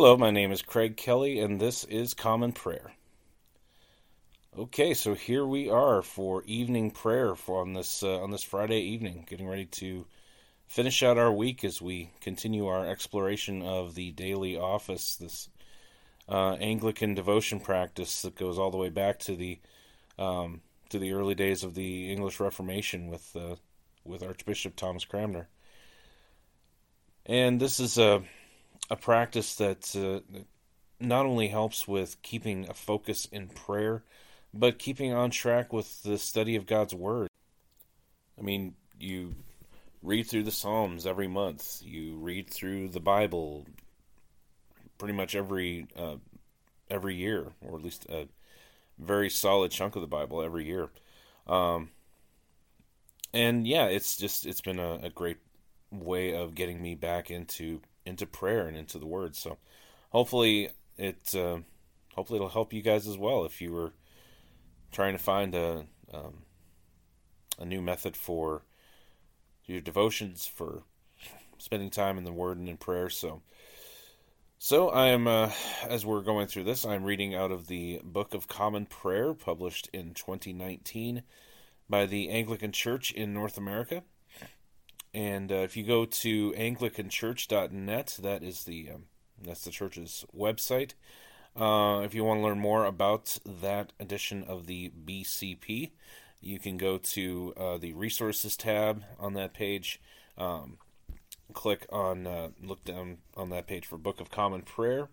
Hello, my name is Craig Kelly, and this is Common Prayer. Okay, so here we are for evening prayer for on this uh, on this Friday evening, getting ready to finish out our week as we continue our exploration of the daily office, this uh, Anglican devotion practice that goes all the way back to the um, to the early days of the English Reformation with uh, with Archbishop Thomas Cranmer. And this is a a practice that uh, not only helps with keeping a focus in prayer, but keeping on track with the study of God's Word. I mean, you read through the Psalms every month, you read through the Bible pretty much every uh, every year, or at least a very solid chunk of the Bible every year. Um, and yeah, it's just it's been a, a great way of getting me back into into prayer and into the Word. So hopefully it uh, hopefully it'll help you guys as well if you were trying to find a um, a new method for your devotions for spending time in the Word and in prayer. So. So I am, uh, as we're going through this, I'm reading out of the Book of Common Prayer, published in 2019 by the Anglican Church in North America. And uh, if you go to anglicanchurch.net, that is the um, that's the church's website. Uh, if you want to learn more about that edition of the BCP, you can go to uh, the resources tab on that page. Um, click on uh, look down on that page for Book of Common Prayer.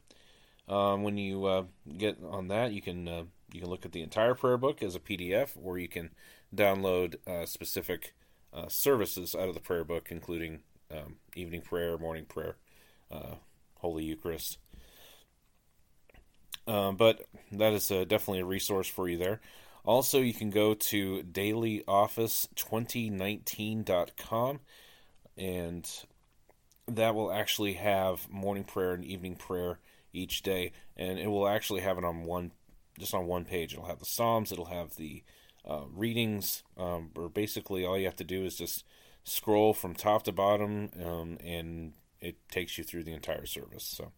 Um, when you uh, get on that, you can uh, you can look at the entire prayer book as a PDF, or you can download specific uh, services out of the prayer book, including um, evening prayer, morning prayer, uh, Holy Eucharist. Um, but that is uh, definitely a resource for you there. Also, you can go to dailyoffice2019.com and that will actually have morning prayer and evening prayer each day and it will actually have it on one just on one page it'll have the psalms it'll have the uh, readings, um, or basically all you have to do is just scroll from top to bottom, um, and it takes you through the entire service. So,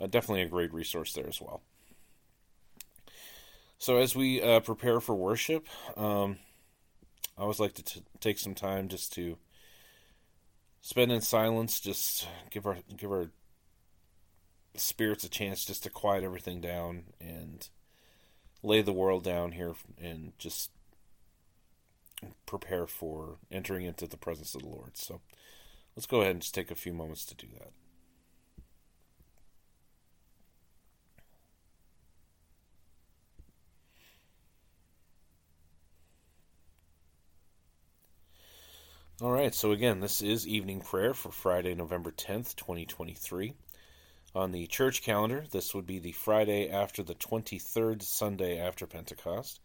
uh, definitely a great resource there as well. So, as we uh, prepare for worship, um, I always like to t- take some time just to spend in silence, just give our give our spirits a chance just to quiet everything down and lay the world down here and just prepare for entering into the presence of the Lord. So let's go ahead and just take a few moments to do that. All right, so again, this is evening prayer for Friday, November 10th, 2023. On the church calendar, this would be the Friday after the 23rd Sunday after Pentecost.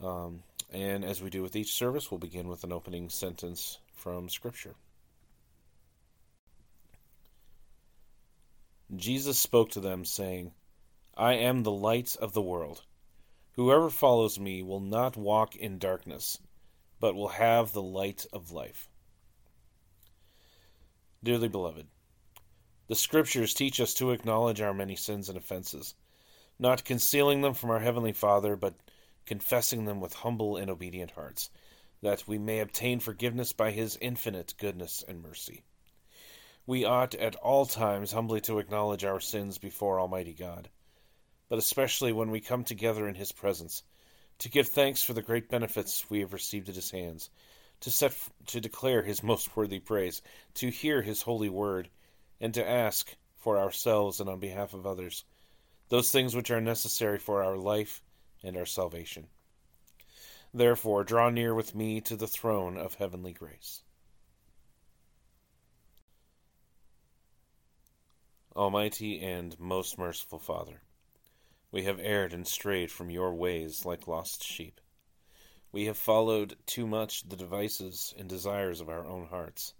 Um, and as we do with each service, we'll begin with an opening sentence from Scripture. Jesus spoke to them, saying, I am the light of the world. Whoever follows me will not walk in darkness, but will have the light of life. Dearly beloved, the Scriptures teach us to acknowledge our many sins and offenses, not concealing them from our Heavenly Father, but confessing them with humble and obedient hearts, that we may obtain forgiveness by his infinite goodness and mercy. We ought at all times humbly to acknowledge our sins before Almighty God, but especially when we come together in his presence, to give thanks for the great benefits we have received at his hands, to set to declare his most worthy praise, to hear his holy word, and to ask for ourselves and on behalf of others those things which are necessary for our life and our salvation. Therefore, draw near with me to the throne of heavenly grace. Almighty and most merciful Father, we have erred and strayed from your ways like lost sheep. We have followed too much the devices and desires of our own hearts.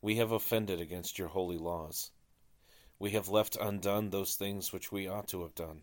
We have offended against your holy laws. We have left undone those things which we ought to have done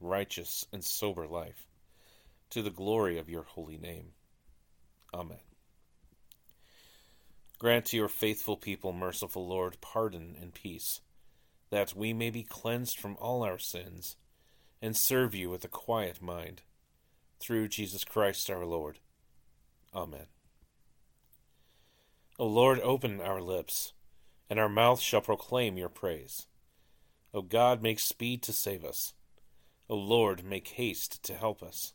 righteous, and sober life, to the glory of your holy name. Amen. Grant to your faithful people, merciful Lord, pardon and peace, that we may be cleansed from all our sins, and serve you with a quiet mind, through Jesus Christ our Lord. Amen. O Lord, open our lips, and our mouth shall proclaim your praise. O God, make speed to save us. O Lord, make haste to help us.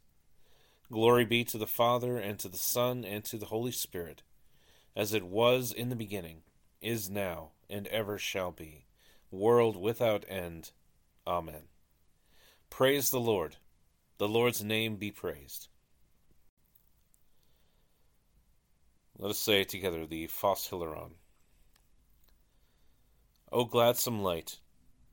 Glory be to the Father, and to the Son, and to the Holy Spirit, as it was in the beginning, is now, and ever shall be, world without end. Amen. Praise the Lord. The Lord's name be praised. Let us say together the Phos Hilaron. O gladsome light,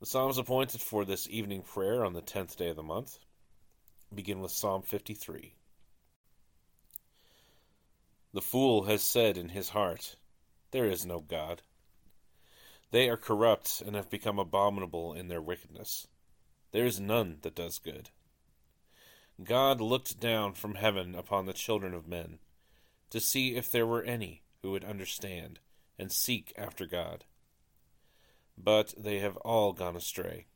The Psalms appointed for this evening prayer on the tenth day of the month begin with Psalm 53. The fool has said in his heart, There is no God. They are corrupt and have become abominable in their wickedness. There is none that does good. God looked down from heaven upon the children of men to see if there were any who would understand and seek after God. But they have all gone astray.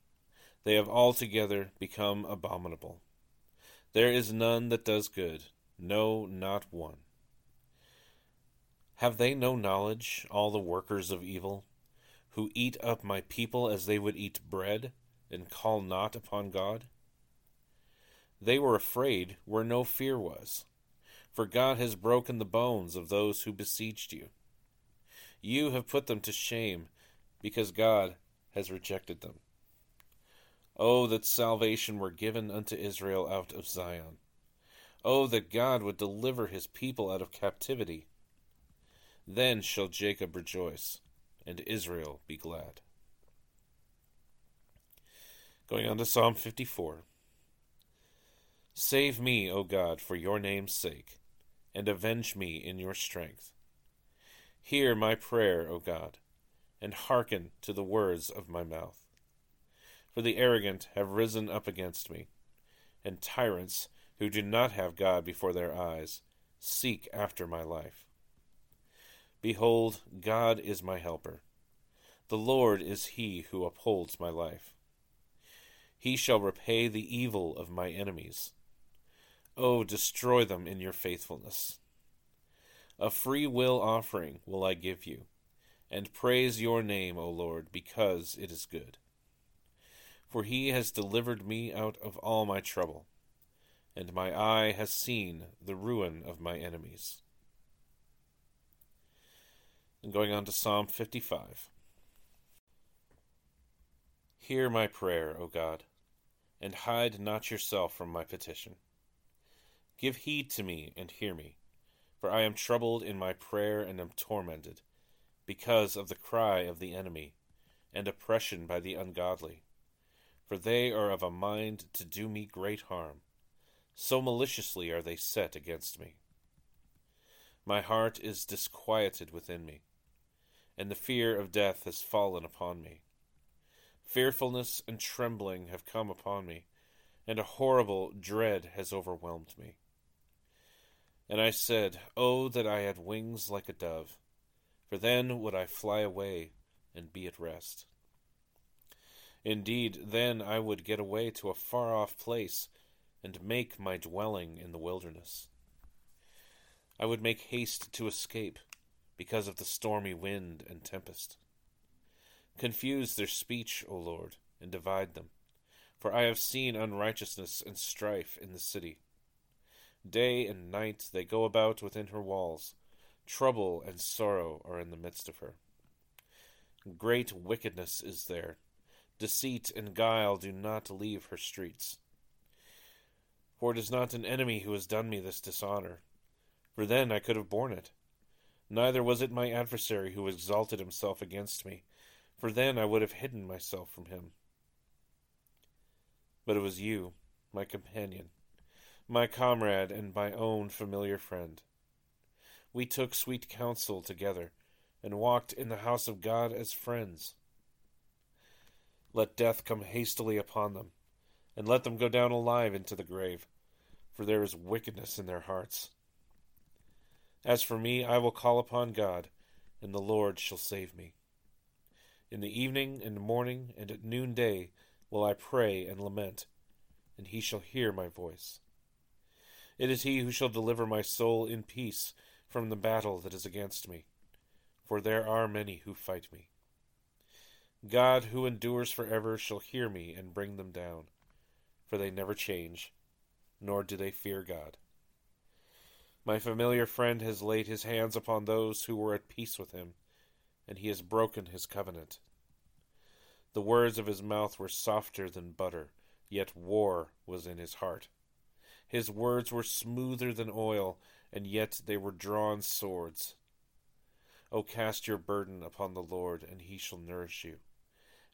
They have altogether become abominable. There is none that does good, no, not one. Have they no knowledge, all the workers of evil, who eat up my people as they would eat bread, and call not upon God? They were afraid where no fear was, for God has broken the bones of those who besieged you. You have put them to shame because God has rejected them. Oh, that salvation were given unto Israel out of Zion. Oh, that God would deliver his people out of captivity. Then shall Jacob rejoice, and Israel be glad. Going on to Psalm 54. Save me, O God, for your name's sake, and avenge me in your strength. Hear my prayer, O God and hearken to the words of my mouth. For the arrogant have risen up against me, and tyrants who do not have God before their eyes seek after my life. Behold, God is my helper. The Lord is he who upholds my life. He shall repay the evil of my enemies. O destroy them in your faithfulness. A free will offering will I give you and praise your name, O Lord, because it is good. For he has delivered me out of all my trouble, and my eye has seen the ruin of my enemies. And going on to Psalm 55. Hear my prayer, O God, and hide not yourself from my petition. Give heed to me and hear me, for I am troubled in my prayer and am tormented because of the cry of the enemy, and oppression by the ungodly. For they are of a mind to do me great harm, so maliciously are they set against me. My heart is disquieted within me, and the fear of death has fallen upon me. Fearfulness and trembling have come upon me, and a horrible dread has overwhelmed me. And I said, Oh, that I had wings like a dove! For then would I fly away and be at rest. Indeed, then I would get away to a far off place and make my dwelling in the wilderness. I would make haste to escape, because of the stormy wind and tempest. Confuse their speech, O Lord, and divide them, for I have seen unrighteousness and strife in the city. Day and night they go about within her walls. Trouble and sorrow are in the midst of her. Great wickedness is there. Deceit and guile do not leave her streets. For it is not an enemy who has done me this dishonor, for then I could have borne it. Neither was it my adversary who exalted himself against me, for then I would have hidden myself from him. But it was you, my companion, my comrade, and my own familiar friend. We took sweet counsel together, and walked in the house of God as friends. Let death come hastily upon them, and let them go down alive into the grave, for there is wickedness in their hearts. As for me, I will call upon God, and the Lord shall save me. In the evening and morning and at noonday will I pray and lament, and he shall hear my voice. It is he who shall deliver my soul in peace from the battle that is against me, for there are many who fight me. God, who endures for ever, shall hear me and bring them down, for they never change, nor do they fear God. My familiar friend has laid his hands upon those who were at peace with him and he has broken his covenant. The words of his mouth were softer than butter, yet war was in his heart. His words were smoother than oil, and yet they were drawn swords. O cast your burden upon the Lord, and he shall nourish you,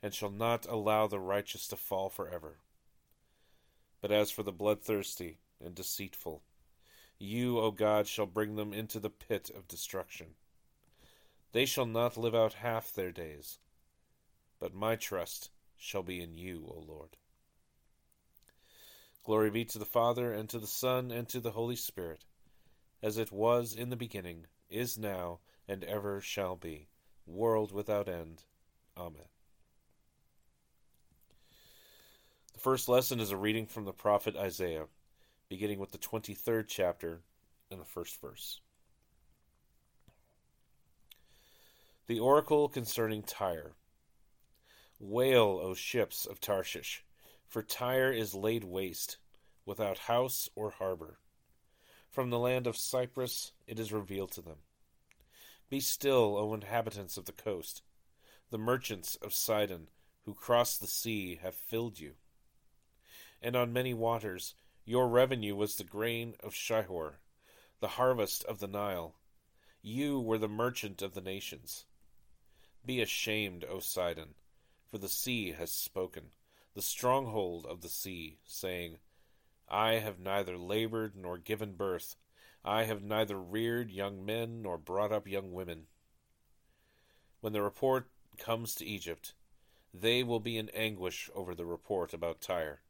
and shall not allow the righteous to fall for forever. But as for the bloodthirsty and deceitful, you, O God, shall bring them into the pit of destruction. They shall not live out half their days, but my trust shall be in you, O Lord. Glory be to the Father, and to the Son, and to the Holy Spirit, as it was in the beginning, is now, and ever shall be, world without end. Amen. The first lesson is a reading from the prophet Isaiah, beginning with the 23rd chapter and the first verse. The oracle concerning Tyre. Wail, O ships of Tarshish, for Tyre is laid waste, without house or harbor. From the land of Cyprus it is revealed to them. Be still, O inhabitants of the coast. The merchants of Sidon, who cross the sea, have filled you. And on many waters your revenue was the grain of Shihor, the harvest of the Nile. You were the merchant of the nations. Be ashamed, O Sidon, for the sea has spoken, the stronghold of the sea, saying, I have neither labored nor given birth, I have neither reared young men nor brought up young women. When the report comes to Egypt, they will be in anguish over the report about Tyre.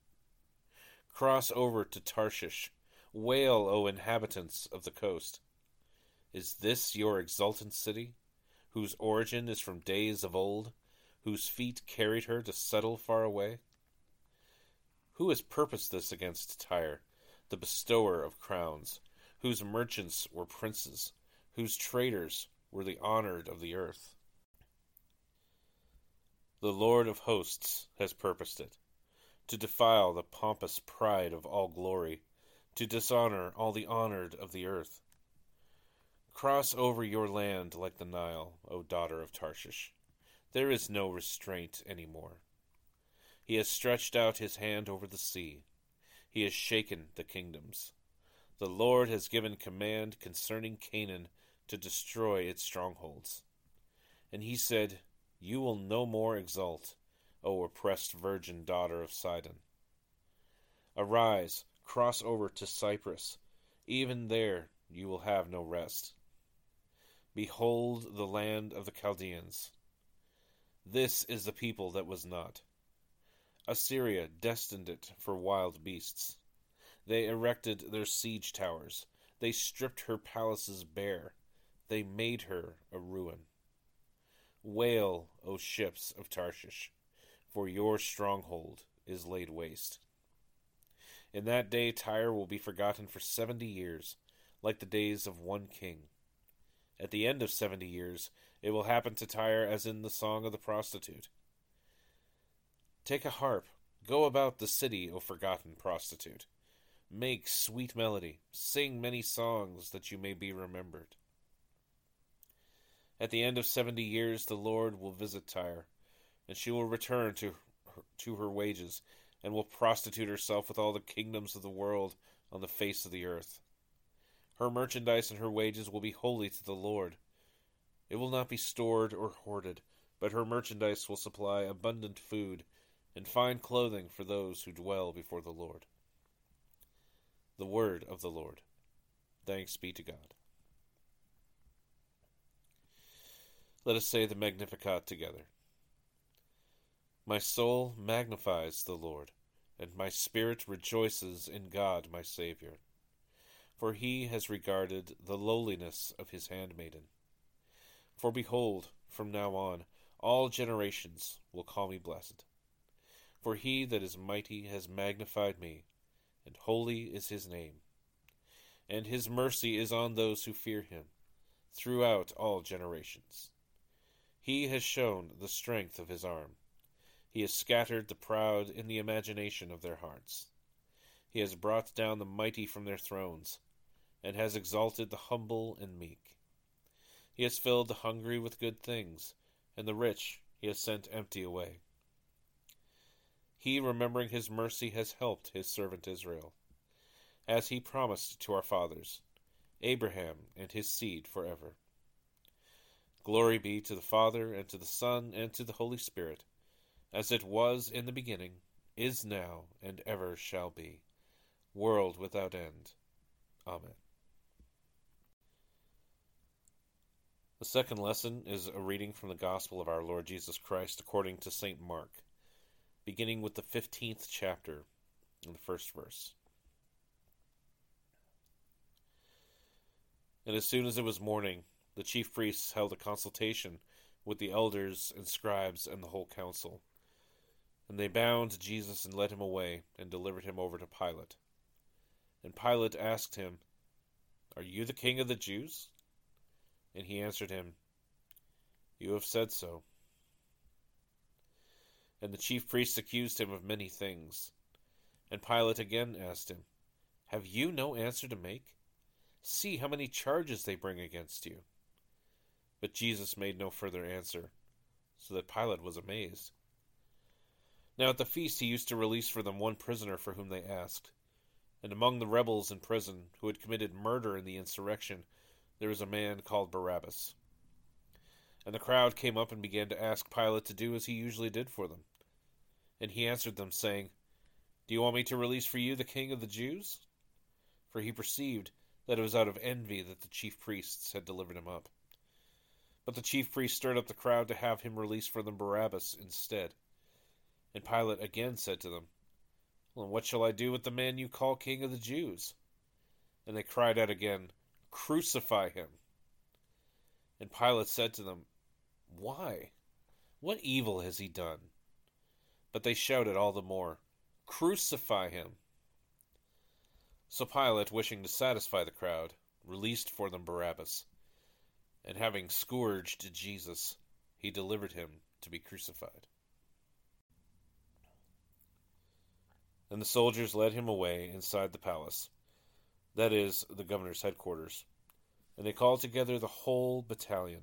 Cross over to Tarshish. Wail, O inhabitants of the coast. Is this your exultant city? whose origin is from days of old, whose feet carried her to settle far away? Who has purposed this against Tyre, the bestower of crowns, whose merchants were princes, whose traders were the honored of the earth? The Lord of hosts has purposed it, to defile the pompous pride of all glory, to dishonor all the honored of the earth. Cross over your land like the Nile, O daughter of Tarshish. There is no restraint any more. He has stretched out his hand over the sea. He has shaken the kingdoms. The Lord has given command concerning Canaan to destroy its strongholds. And he said, You will no more exult, O oppressed virgin daughter of Sidon. Arise, cross over to Cyprus. Even there you will have no rest. Behold the land of the Chaldeans. This is the people that was not. Assyria destined it for wild beasts. They erected their siege towers. They stripped her palaces bare. They made her a ruin. Wail, O ships of Tarshish, for your stronghold is laid waste. In that day Tyre will be forgotten for seventy years, like the days of one king. At the end of seventy years, it will happen to Tyre as in the song of the prostitute. Take a harp, go about the city, O forgotten prostitute. Make sweet melody, sing many songs that you may be remembered. At the end of seventy years, the Lord will visit Tyre, and she will return to her, to her wages, and will prostitute herself with all the kingdoms of the world on the face of the earth. Her merchandise and her wages will be holy to the Lord. It will not be stored or hoarded, but her merchandise will supply abundant food and fine clothing for those who dwell before the Lord. The word of the Lord. Thanks be to God. Let us say the Magnificat together. My soul magnifies the Lord, and my spirit rejoices in God my Saviour for he has regarded the lowliness of his handmaiden. For behold, from now on, all generations will call me blessed. For he that is mighty has magnified me, and holy is his name. And his mercy is on those who fear him, throughout all generations. He has shown the strength of his arm. He has scattered the proud in the imagination of their hearts. He has brought down the mighty from their thrones, and has exalted the humble and meek. He has filled the hungry with good things, and the rich he has sent empty away. He, remembering his mercy, has helped his servant Israel, as he promised to our fathers, Abraham and his seed forever. Glory be to the Father, and to the Son, and to the Holy Spirit, as it was in the beginning, is now, and ever shall be, world without end. Amen. The second lesson is a reading from the Gospel of our Lord Jesus Christ according to St. Mark, beginning with the 15th chapter in the first verse. And as soon as it was morning, the chief priests held a consultation with the elders and scribes and the whole council. And they bound Jesus and led him away, and delivered him over to Pilate. And Pilate asked him, Are you the king of the Jews? And he answered him, You have said so. And the chief priests accused him of many things. And Pilate again asked him, Have you no answer to make? See how many charges they bring against you. But Jesus made no further answer, so that Pilate was amazed. Now at the feast he used to release for them one prisoner for whom they asked. And among the rebels in prison, who had committed murder in the insurrection, there was a man called Barabbas. And the crowd came up and began to ask Pilate to do as he usually did for them. And he answered them, saying, Do you want me to release for you the king of the Jews? For he perceived that it was out of envy that the chief priests had delivered him up. But the chief priests stirred up the crowd to have him release for them Barabbas instead. And Pilate again said to them, Well, what shall I do with the man you call king of the Jews? And they cried out again, Crucify him. And Pilate said to them, Why? What evil has he done? But they shouted all the more, Crucify him. So Pilate, wishing to satisfy the crowd, released for them Barabbas, and having scourged Jesus, he delivered him to be crucified. And the soldiers led him away inside the palace that is, the governor's headquarters. And they called together the whole battalion.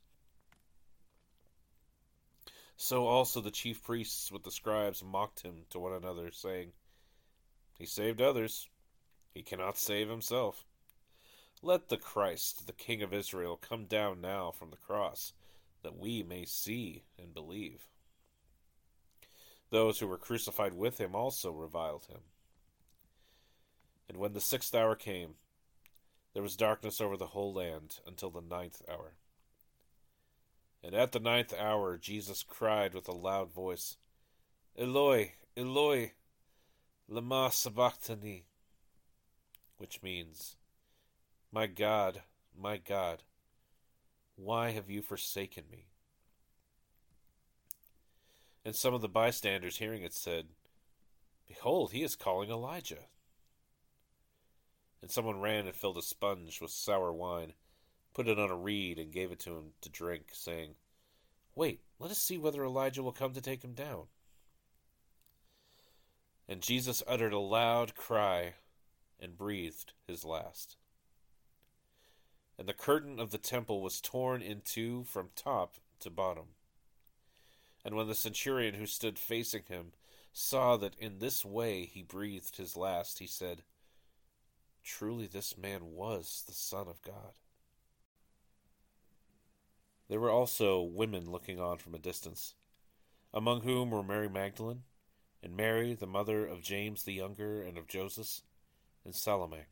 So also the chief priests with the scribes mocked him to one another, saying, He saved others, he cannot save himself. Let the Christ, the King of Israel, come down now from the cross, that we may see and believe. Those who were crucified with him also reviled him. And when the sixth hour came, there was darkness over the whole land until the ninth hour. And at the ninth hour Jesus cried with a loud voice, Eloi, Eloi, lama sabachthani, which means, My God, my God, why have you forsaken me? And some of the bystanders hearing it said, Behold, he is calling Elijah. And someone ran and filled a sponge with sour wine put it on a reed, and gave it to him to drink, saying, Wait, let us see whether Elijah will come to take him down. And Jesus uttered a loud cry and breathed his last. And the curtain of the temple was torn in two from top to bottom. And when the centurion who stood facing him saw that in this way he breathed his last, he said, Truly this man was the Son of God. There were also women looking on from a distance, among whom were Mary Magdalene, and Mary, the mother of James the younger and of Joseph, and Salome.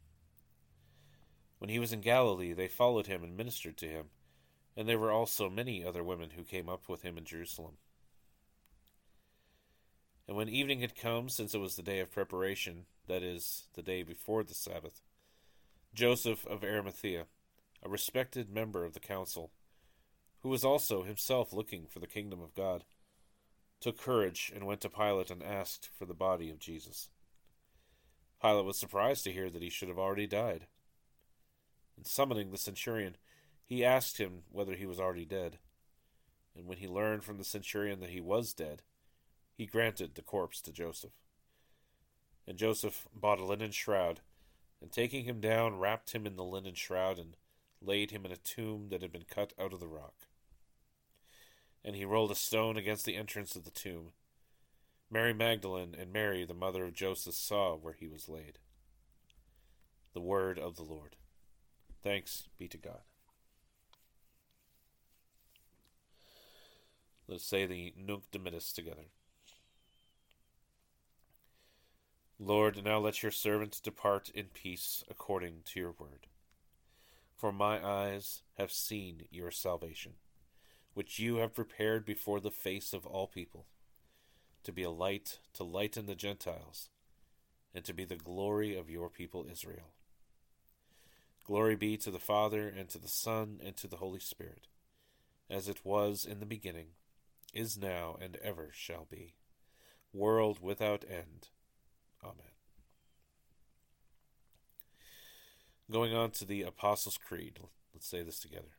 When he was in Galilee, they followed him and ministered to him, and there were also many other women who came up with him in Jerusalem. And when evening had come, since it was the day of preparation, that is, the day before the Sabbath, Joseph of Arimathea, a respected member of the council, who was also himself looking for the kingdom of God, took courage and went to Pilate and asked for the body of Jesus. Pilate was surprised to hear that he should have already died. And summoning the centurion, he asked him whether he was already dead. And when he learned from the centurion that he was dead, he granted the corpse to Joseph. And Joseph bought a linen shroud, and taking him down, wrapped him in the linen shroud, and laid him in a tomb that had been cut out of the rock and he rolled a stone against the entrance of the tomb. Mary Magdalene and Mary, the mother of Joseph, saw where he was laid. The word of the Lord. Thanks be to God. Let us say the Nunc Dimittis together. Lord, now let your servant depart in peace according to your word. For my eyes have seen your salvation which you have prepared before the face of all people, to be a light to lighten the Gentiles, and to be the glory of your people Israel. Glory be to the Father, and to the Son, and to the Holy Spirit, as it was in the beginning, is now, and ever shall be, world without end. Amen. Going on to the Apostles' Creed, let's say this together.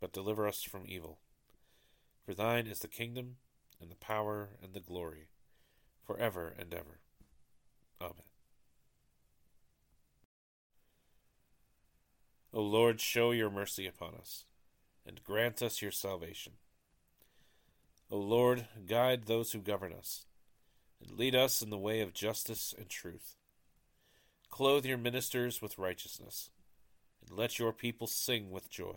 but deliver us from evil. For thine is the kingdom, and the power, and the glory, for ever and ever. Amen. O Lord, show your mercy upon us, and grant us your salvation. O Lord, guide those who govern us, and lead us in the way of justice and truth. Clothe your ministers with righteousness, and let your people sing with joy.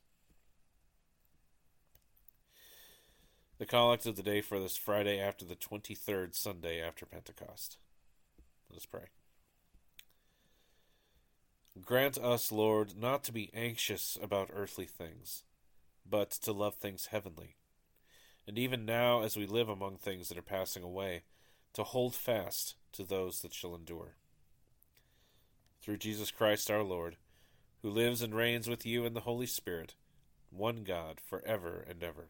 The collect of the day for this Friday after the 23rd Sunday after Pentecost. Let us pray. Grant us, Lord, not to be anxious about earthly things but to love things heavenly. And even now, as we live among things that are passing away, to hold fast to those that shall endure. Through Jesus Christ our Lord, who lives and reigns with you in the Holy Spirit, one God, for ever and ever.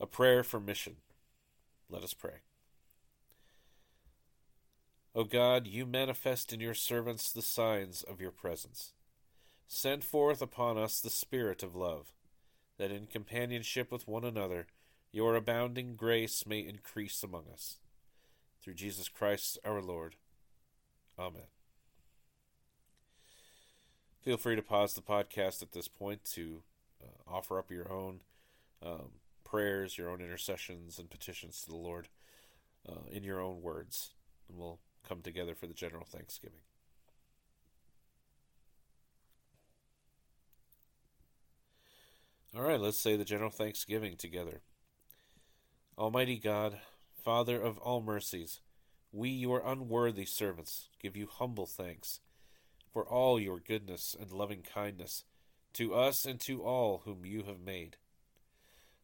A prayer for mission. Let us pray. O God, you manifest in your servants the signs of your presence. Send forth upon us the Spirit of love that in companionship with one another your abounding grace may increase among us. Through Jesus Christ our Lord. Amen. Feel free to pause the podcast at this point to uh, offer up your own um, prayers, your own intercessions, and petitions to the Lord uh, in your own words. And we'll come together for the general thanksgiving. All right, let's say the general thanksgiving together. Almighty God, Father of all mercies, we, your unworthy servants, give you humble thanks for all your goodness and loving kindness to us and to all whom you have made.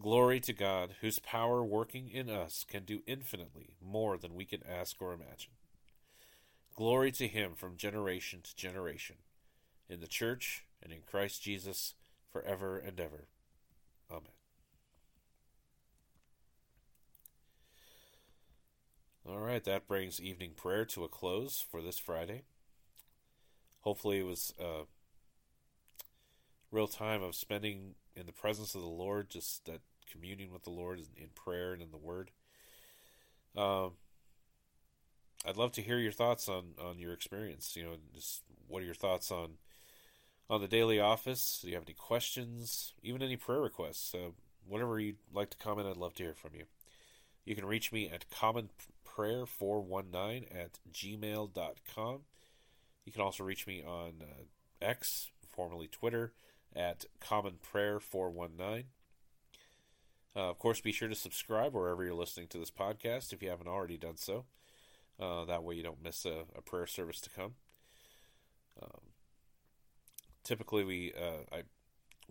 Glory to God, whose power working in us can do infinitely more than we can ask or imagine. Glory to him from generation to generation, in the church and in Christ Jesus forever and ever. Amen. All right, that brings evening prayer to a close for this Friday. Hopefully, it was a real time of spending in the presence of the Lord, just that communing with the Lord in prayer and in the Word. Um, I'd love to hear your thoughts on on your experience. You know, just what are your thoughts on on the daily office? Do you have any questions? Even any prayer requests? Uh, whatever you'd like to comment, I'd love to hear from you. You can reach me at commonprayer419 at gmail.com. You can also reach me on uh, X, formerly Twitter, at Common Prayer 419. Uh, of course, be sure to subscribe wherever you're listening to this podcast if you haven't already done so. Uh, that way you don't miss a, a prayer service to come. Um, typically, we uh, I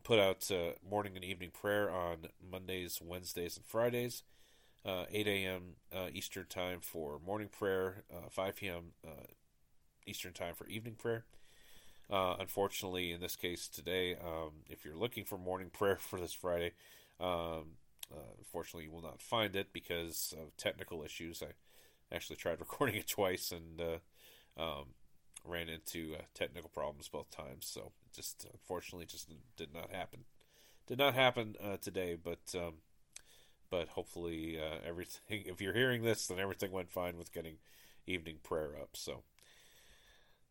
put out uh, morning and evening prayer on Mondays, Wednesdays, and Fridays uh, 8 a.m. Uh, Eastern Time for morning prayer, uh, 5 p.m. Eastern Time for evening prayer. Uh, unfortunately, in this case today, um, if you're looking for morning prayer for this Friday, um, uh, unfortunately, you will not find it because of technical issues. I actually tried recording it twice and um, ran into technical problems both times. So, just unfortunately, just did not happen. Did not happen today, but um, but hopefully uh, everything. If you're hearing this, then everything went fine with getting evening prayer up. So,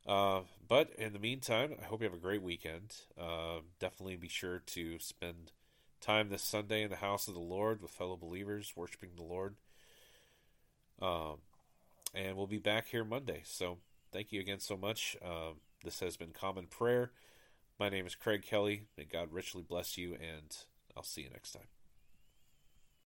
uh, but in the meantime, I hope you have a great weekend. Uh, definitely be sure to spend time this Sunday in the house of the Lord with fellow believers, worshiping the Lord. Um, and we'll be back here Monday. So, thank you again so much. Um, this has been Common Prayer. My name is Craig Kelly. May God richly bless you, and I'll see you next time.